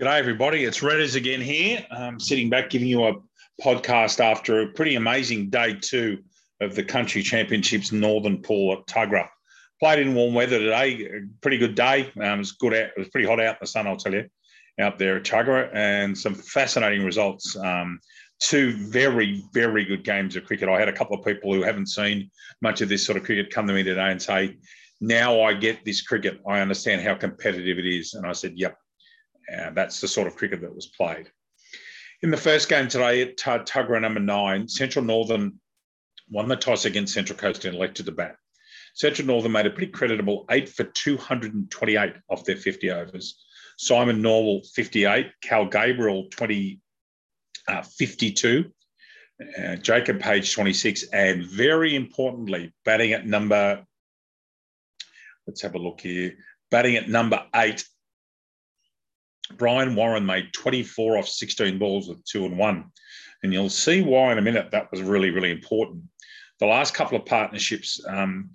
G'day, everybody. It's Redders again here. I'm sitting back giving you a podcast after a pretty amazing day two of the Country Championships Northern Pool at Tuggerah. Played in warm weather today. Pretty good day. Um, it was good out. It was pretty hot out in the sun, I'll tell you, out there at Tuggerah, and some fascinating results. Um, two very, very good games of cricket. I had a couple of people who haven't seen much of this sort of cricket come to me today and say, now I get this cricket. I understand how competitive it is. And I said, yep, uh, that's the sort of cricket that was played. In the first game today at Tuggerah number nine, Central Northern won the toss against Central Coast and elected to bat. Central Northern made a pretty creditable eight for 228 off their 50 overs. Simon Norwell, 58. Cal Gabriel, 20, uh, 52. Uh, Jacob Page, 26. And very importantly, batting at number, let's have a look here, batting at number eight, Brian Warren made 24 off 16 balls with two and one. And you'll see why in a minute that was really, really important. The last couple of partnerships, um,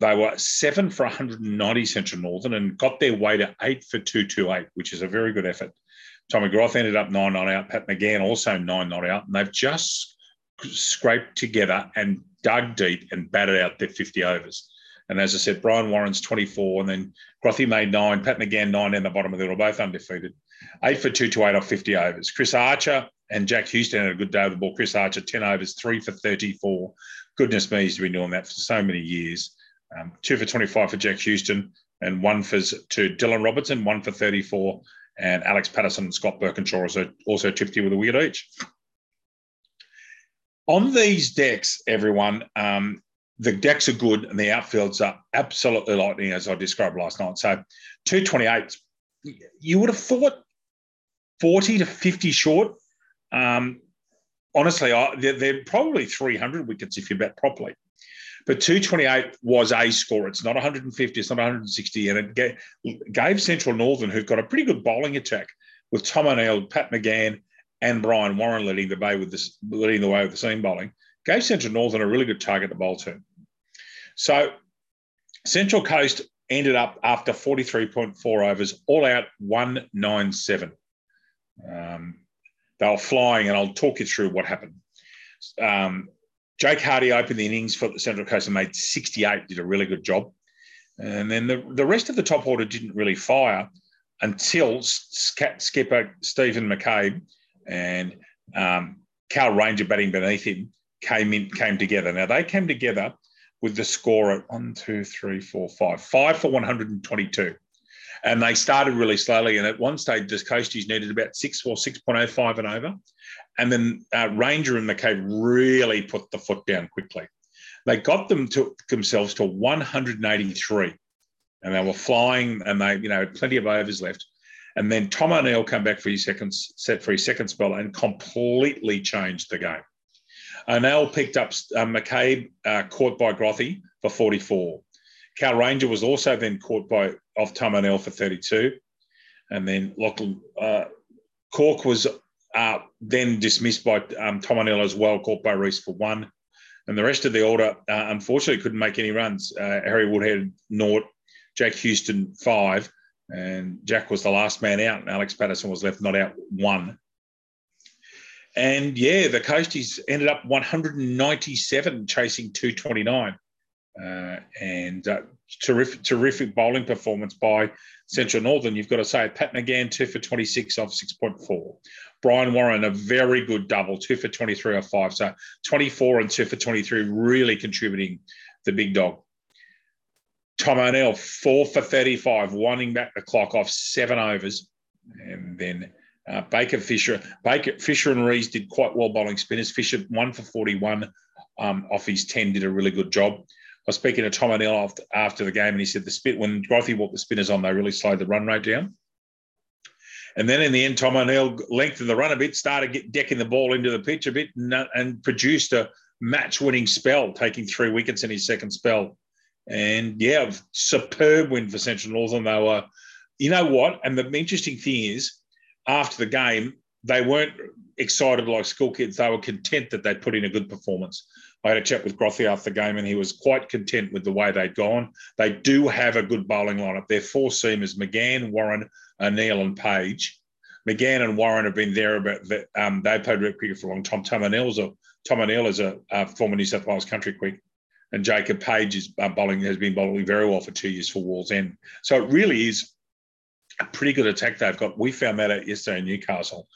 they were seven for 190 Central Northern and got their way to eight for 228, which is a very good effort. Tommy Groth ended up nine not out. Pat McGann also nine not out. And they've just scraped together and dug deep and batted out their 50 overs. And as I said, Brian Warren's 24, and then Grothy made nine, Pat McGann nine in the bottom of the order, both undefeated. Eight for two to eight off 50 overs. Chris Archer and Jack Houston had a good day of the ball. Chris Archer, 10 overs, three for 34. Goodness me, he's been doing that for so many years. Um, two for 25 for Jack Houston, and one for to Dylan Robertson, one for 34. And Alex Patterson and Scott Birkinshaw also, also tipped you with a wicket each. On these decks, everyone, um, the decks are good and the outfields are absolutely lightning, as I described last night. So 228, you would have thought 40 to 50 short. Um, honestly, I, they're, they're, probably 300 wickets if you bet properly. But 228 was a score. It's not 150, it's not 160. And it gave, Central Northern, who've got a pretty good bowling attack with Tom O'Neill, Pat McGann, and Brian Warren leading the way with leading the way with the seam bowling, gave Central Northern a really good target to bowl to. So Central Coast ended up after 43.4 overs, all out 197. Um, they were flying, and I'll talk you through what happened. Um, Jake Hardy opened the innings for the Central Coast and made 68, did a really good job. And then the, the rest of the top order didn't really fire until skipper Stephen McCabe and um, Cal Ranger batting beneath him came in came together. Now they came together with the score at one, two, three, four, five, five for 122. And they started really slowly. And at one stage, the Coasties needed about six or 6.05 and over. And then uh, Ranger and McCabe really put the foot down quickly. They got them to themselves to 183. And they were flying and they, you know, had plenty of overs left. And then Tom O'Neill came back for his second set for his second spell and completely changed the game. O'Neill picked up uh, McCabe, uh, caught by Grothy for 44. Cal Ranger was also then caught by off Tom O'Neill for 32. And then Lachlan uh, Cork was uh, then dismissed by um, Tom O'Neill as well, caught by Reese for one. And the rest of the order, uh, unfortunately, couldn't make any runs. Uh, Harry Woodhead, naught. Jack Houston, five. And Jack was the last man out, and Alex Patterson was left not out one. And yeah, the Coasties ended up 197 chasing 229. Uh, and uh, terrific, terrific bowling performance by Central Northern. You've got to say Pat McGann, two for 26 off 6.4. Brian Warren, a very good double, two for 23 off five. So 24 and two for 23, really contributing the big dog. Tom O'Neill, four for 35, winding back the clock off seven overs. And then uh, Baker Fisher, Baker Fisher and Rees did quite well bowling spinners. Fisher one for 41 um, off his 10 did a really good job. I was speaking to Tom O'Neill after, after the game, and he said the spit when Grothy walked the spinners on, they really slowed the run rate down. And then in the end, Tom O'Neill lengthened the run a bit, started get, decking the ball into the pitch a bit, and, uh, and produced a match-winning spell, taking three wickets in his second spell. And yeah, superb win for Central Northern. They were, you know what? And the interesting thing is, after the game, they weren't excited like school kids. They were content that they'd put in a good performance. I had a chat with Grothy after the game, and he was quite content with the way they'd gone. They do have a good bowling lineup. Their four seamers, McGann, Warren, O'Neill, and Page. McGann and Warren have been there, but um, they played rep cricket for a long time. Tom O'Neill's a Tom O'Neill is a, a, former New South Wales country quick, and Jacob Page is uh, bowling has been bowling very well for two years for Wallsend. So it really is a pretty good attack they've got. We found that out yesterday in Newcastle.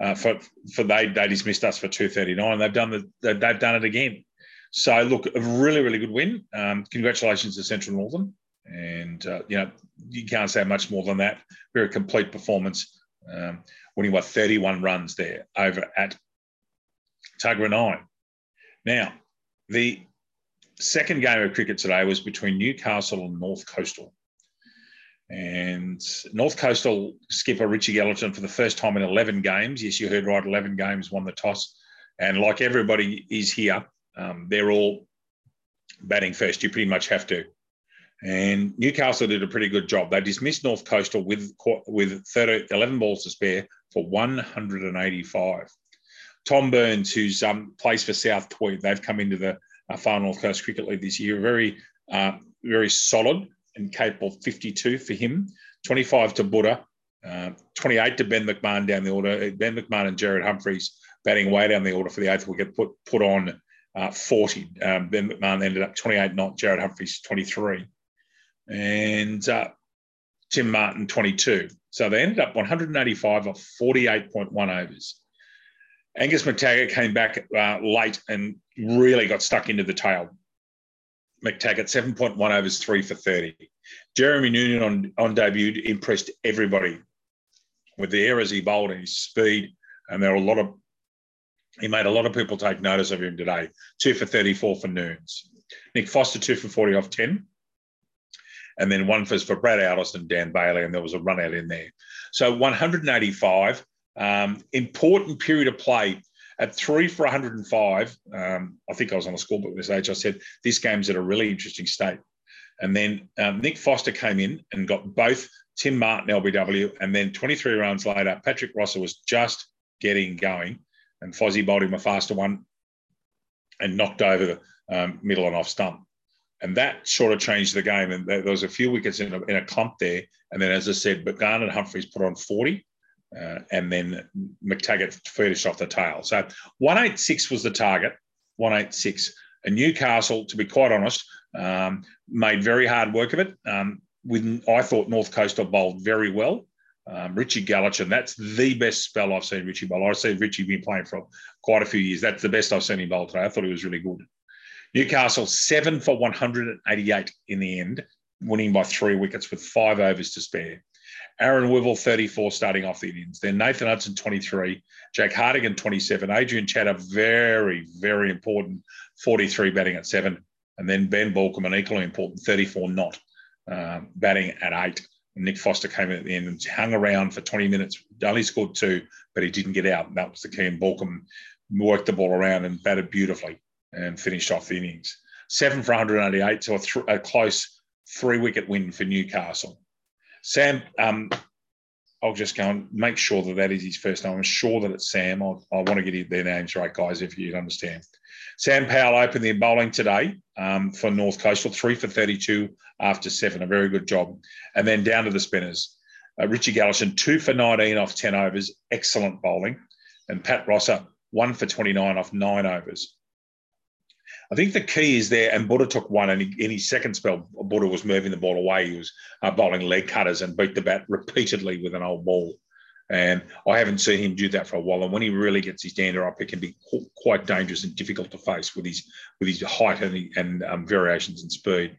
Uh, for for they they dismissed us for two thirty nine. They've done the they've done it again. So look, a really really good win. Um, congratulations to Central Northern, and uh, you know you can't say much more than that. Very complete performance, um, winning by thirty one runs there over at Tuggerah Nine. Now the second game of cricket today was between Newcastle and North Coastal. And North Coastal skipper Richie Gallatin for the first time in 11 games. Yes, you heard right, 11 games, won the toss. And like everybody is here, um, they're all batting first. You pretty much have to. And Newcastle did a pretty good job. They dismissed North Coastal with with 30, 11 balls to spare for 185. Tom Burns, who's um, plays for South Tweed, they've come into the uh, Far North Coast Cricket League this year. Very, uh, very solid and capable 52 for him, 25 to Buddha, uh, 28 to Ben McMahon down the order. Ben McMahon and Jared Humphreys batting way down the order for the eighth wicket, put put on uh, 40. Um, ben McMahon ended up 28 not, Jared Humphreys 23. And uh, Tim Martin 22. So they ended up 185 of 48.1 overs. Angus McTaggart came back uh, late and really got stuck into the tail. McTaggart, 7.1 overs, three for 30. Jeremy Noonan on, on debut impressed everybody with the errors he bowled and his speed. And there were a lot of, he made a lot of people take notice of him today. Two for 34 for Noons. Nick Foster, two for 40 off 10. And then one for, for Brad Aldiss and Dan Bailey, and there was a run out in there. So 185, um, important period of play at three for 105, um, I think I was on the scorebook this age. I said, this game's at a really interesting state. And then um, Nick Foster came in and got both Tim Martin LBW. And then 23 rounds later, Patrick Rosser was just getting going. And Fozzie bowled him a faster one and knocked over the um, middle and off stump. And that sort of changed the game. And there was a few wickets in a, in a clump there. And then, as I said, but Garnet Humphreys put on 40 uh, and then McTaggart finished off the tail. So 186 was the target, 186. And Newcastle, to be quite honest, um, made very hard work of it. Um, with I thought North Coastal bowled very well. Um, Richie Gallatin, that's the best spell I've seen Richie bowl. I've seen Richie been playing for quite a few years. That's the best I've seen him bowl today. I thought he was really good. Newcastle, seven for 188 in the end, winning by three wickets with five overs to spare. Aaron Wivell, 34, starting off the innings. Then Nathan Hudson, 23. Jack Hartigan, 27. Adrian Chatter, very, very important, 43, batting at seven. And then Ben an equally important, 34 not, um, batting at eight. And Nick Foster came in at the end and hung around for 20 minutes. Only scored two, but he didn't get out. And that was the key. And Balcombe worked the ball around and batted beautifully and finished off the innings. Seven for 188, so a, th- a close three wicket win for Newcastle. Sam, um, I'll just go and make sure that that is his first name. I'm sure that it's Sam. I, I want to get their names right, guys, if you understand. Sam Powell opened the bowling today um, for North Coastal, three for 32 after seven. A very good job. And then down to the spinners. Uh, Richie Gallatin, two for 19 off 10 overs. Excellent bowling. And Pat Rosser, one for 29 off nine overs. I think the key is there, and Buddha took one, and in his second spell, Buddha was moving the ball away. He was uh, bowling leg cutters and beat the bat repeatedly with an old ball. And I haven't seen him do that for a while. And when he really gets his dander up, it can be quite dangerous and difficult to face with his with his height and, and um, variations in speed.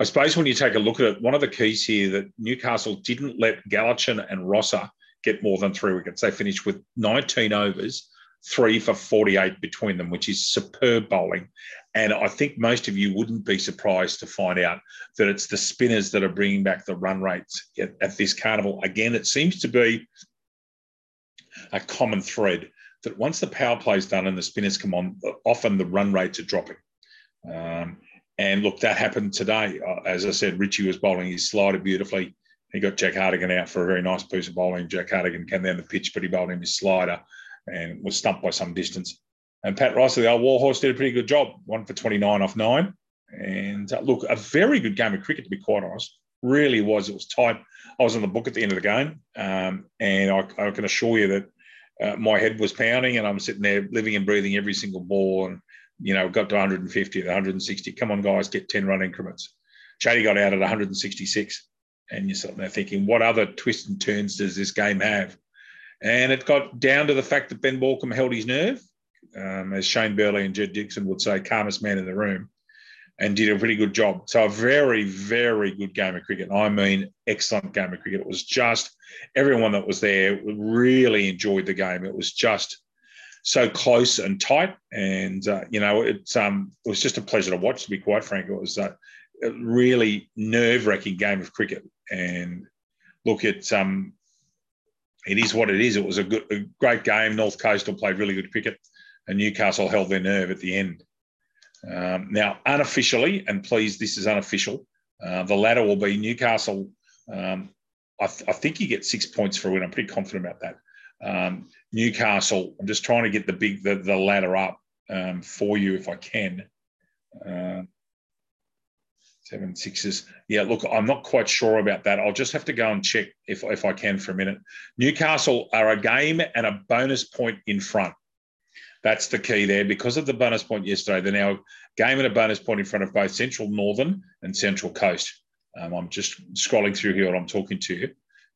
I suppose when you take a look at it, one of the keys here that Newcastle didn't let Gallatin and Rosser get more than three wickets. They finished with 19 overs three for 48 between them, which is superb bowling. And I think most of you wouldn't be surprised to find out that it's the spinners that are bringing back the run rates at, at this carnival. Again, it seems to be a common thread that once the power play is done and the spinners come on, often the run rates are dropping. Um, and look, that happened today. Uh, as I said, Richie was bowling his slider beautifully. He got Jack Hartigan out for a very nice piece of bowling. Jack Hartigan came down the pitch, but he bowled him his slider and was stumped by some distance. And Pat Rice, the old Warhorse, did a pretty good job, one for 29 off nine. And uh, look, a very good game of cricket, to be quite honest. Really was. It was tight. I was on the book at the end of the game, um, and I, I, can assure you that uh, my head was pounding, and I'm sitting there living and breathing every single ball, and you know got to 150, 160. Come on, guys, get 10 run increments. Chady got out at 166, and you're sitting there thinking, what other twists and turns does this game have? And it got down to the fact that Ben Baulkham held his nerve, um, as Shane Burley and Jed Dixon would say, calmest man in the room and did a pretty good job. So a very, very good game of cricket. I mean, excellent game of cricket. It was just everyone that was there really enjoyed the game. It was just so close and tight, and uh, you know, it's um, it was just a pleasure to watch. To be quite frank, it was uh, a really nerve-wracking game of cricket. And look, it's um, it is what it is. It was a good, a great game. North Coastal played really good cricket, and Newcastle held their nerve at the end. Um, now, unofficially, and please, this is unofficial, uh, the ladder will be Newcastle. Um, I, th- I, think you get six points for a win. I'm pretty confident about that. Um, Newcastle, I'm just trying to get the big the, the ladder up um, for you if I can. Uh, seven sixes. Yeah, look, I'm not quite sure about that. I'll just have to go and check if, if I can for a minute. Newcastle are a game and a bonus point in front. That's the key there. Because of the bonus point yesterday, they're now game and a bonus point in front of both Central Northern and Central Coast. Um, I'm just scrolling through here while I'm talking to you.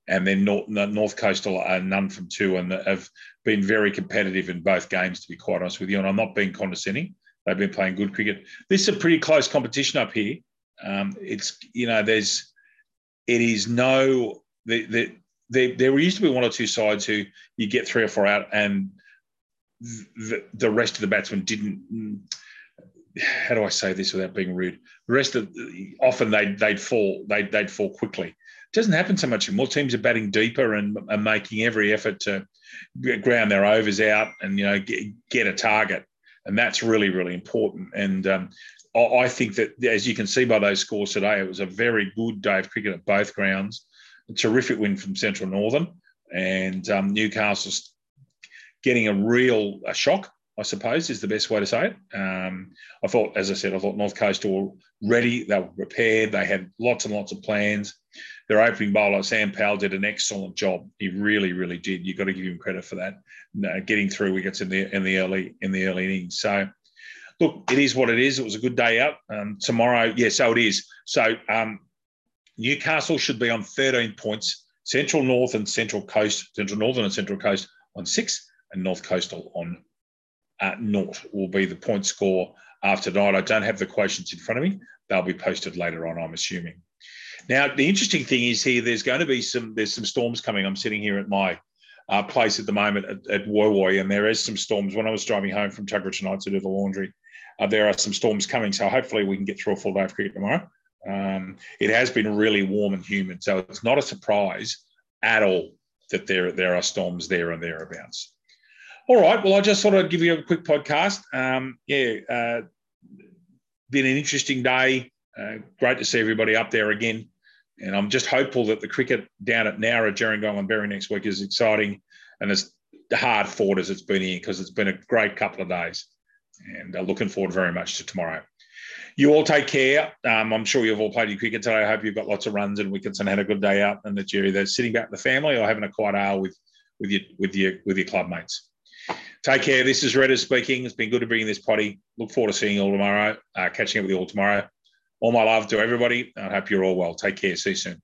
And then North, North Coastal are none from two and have been very competitive in both games, to be quite honest with you. And I'm not being condescending. They've been playing good cricket. This is a pretty close competition up here. Um, it's, you know, there's, it is no, the, the, there, there used to be one or two sides who you get three or four out and the, the rest of the batsmen didn't. How do I say this without being rude? The rest of often they'd they'd fall they'd they'd fall quickly. It doesn't happen so much anymore. Teams are batting deeper and are making every effort to ground their overs out and you know get, get a target, and that's really really important. And um, I think that as you can see by those scores today, it was a very good day of cricket at both grounds. A terrific win from Central Northern, and um, Newcastle's getting a real a shock, I suppose, is the best way to say it. Um, I thought, as I said, I thought North Coast were ready. They were prepared. They had lots and lots of plans. Their opening bowler, Sam Powell, did an excellent job. He really, really did. You've got to give him credit for that. Uh, getting through wickets in the in the early in the early innings. So, look, it is what it is. It was a good day out. Um, tomorrow, yeah, so it is. So um, Newcastle should be on 13 points. Central North and Central Coast, Central Northern and Central Coast on six and North Coastal on uh, naught will be the point score after tonight. I don't have the quotients in front of me. They'll be posted later on, I'm assuming. Now, the interesting thing is here, there's going to be some, there's some storms coming. I'm sitting here at my uh, place at the moment at, at Woy and there is some storms. When I was driving home from Tuggerah tonight to do the laundry, uh, there are some storms coming. So hopefully we can get through a full day of cricket tomorrow. Um, it has been really warm and humid, so it's not a surprise at all that there, there are storms there and thereabouts. All right. Well, I just thought I'd give you a quick podcast. Um, yeah, uh, been an interesting day. Uh, great to see everybody up there again. And I'm just hopeful that the cricket down at Nowra, Gerringong, and Berry next week is exciting and as hard fought as it's been here because it's been a great couple of days. And uh, looking forward very much to tomorrow. You all take care. Um, I'm sure you've all played your cricket today. I hope you've got lots of runs and wickets and had a good day out, and that you're either sitting back with the family or having a quiet hour with with your with your with your club mates. Take care. This is Redders speaking. It's been good to bring this potty. Look forward to seeing you all tomorrow, uh, catching up with you all tomorrow. All my love to everybody. I hope you're all well. Take care. See you soon.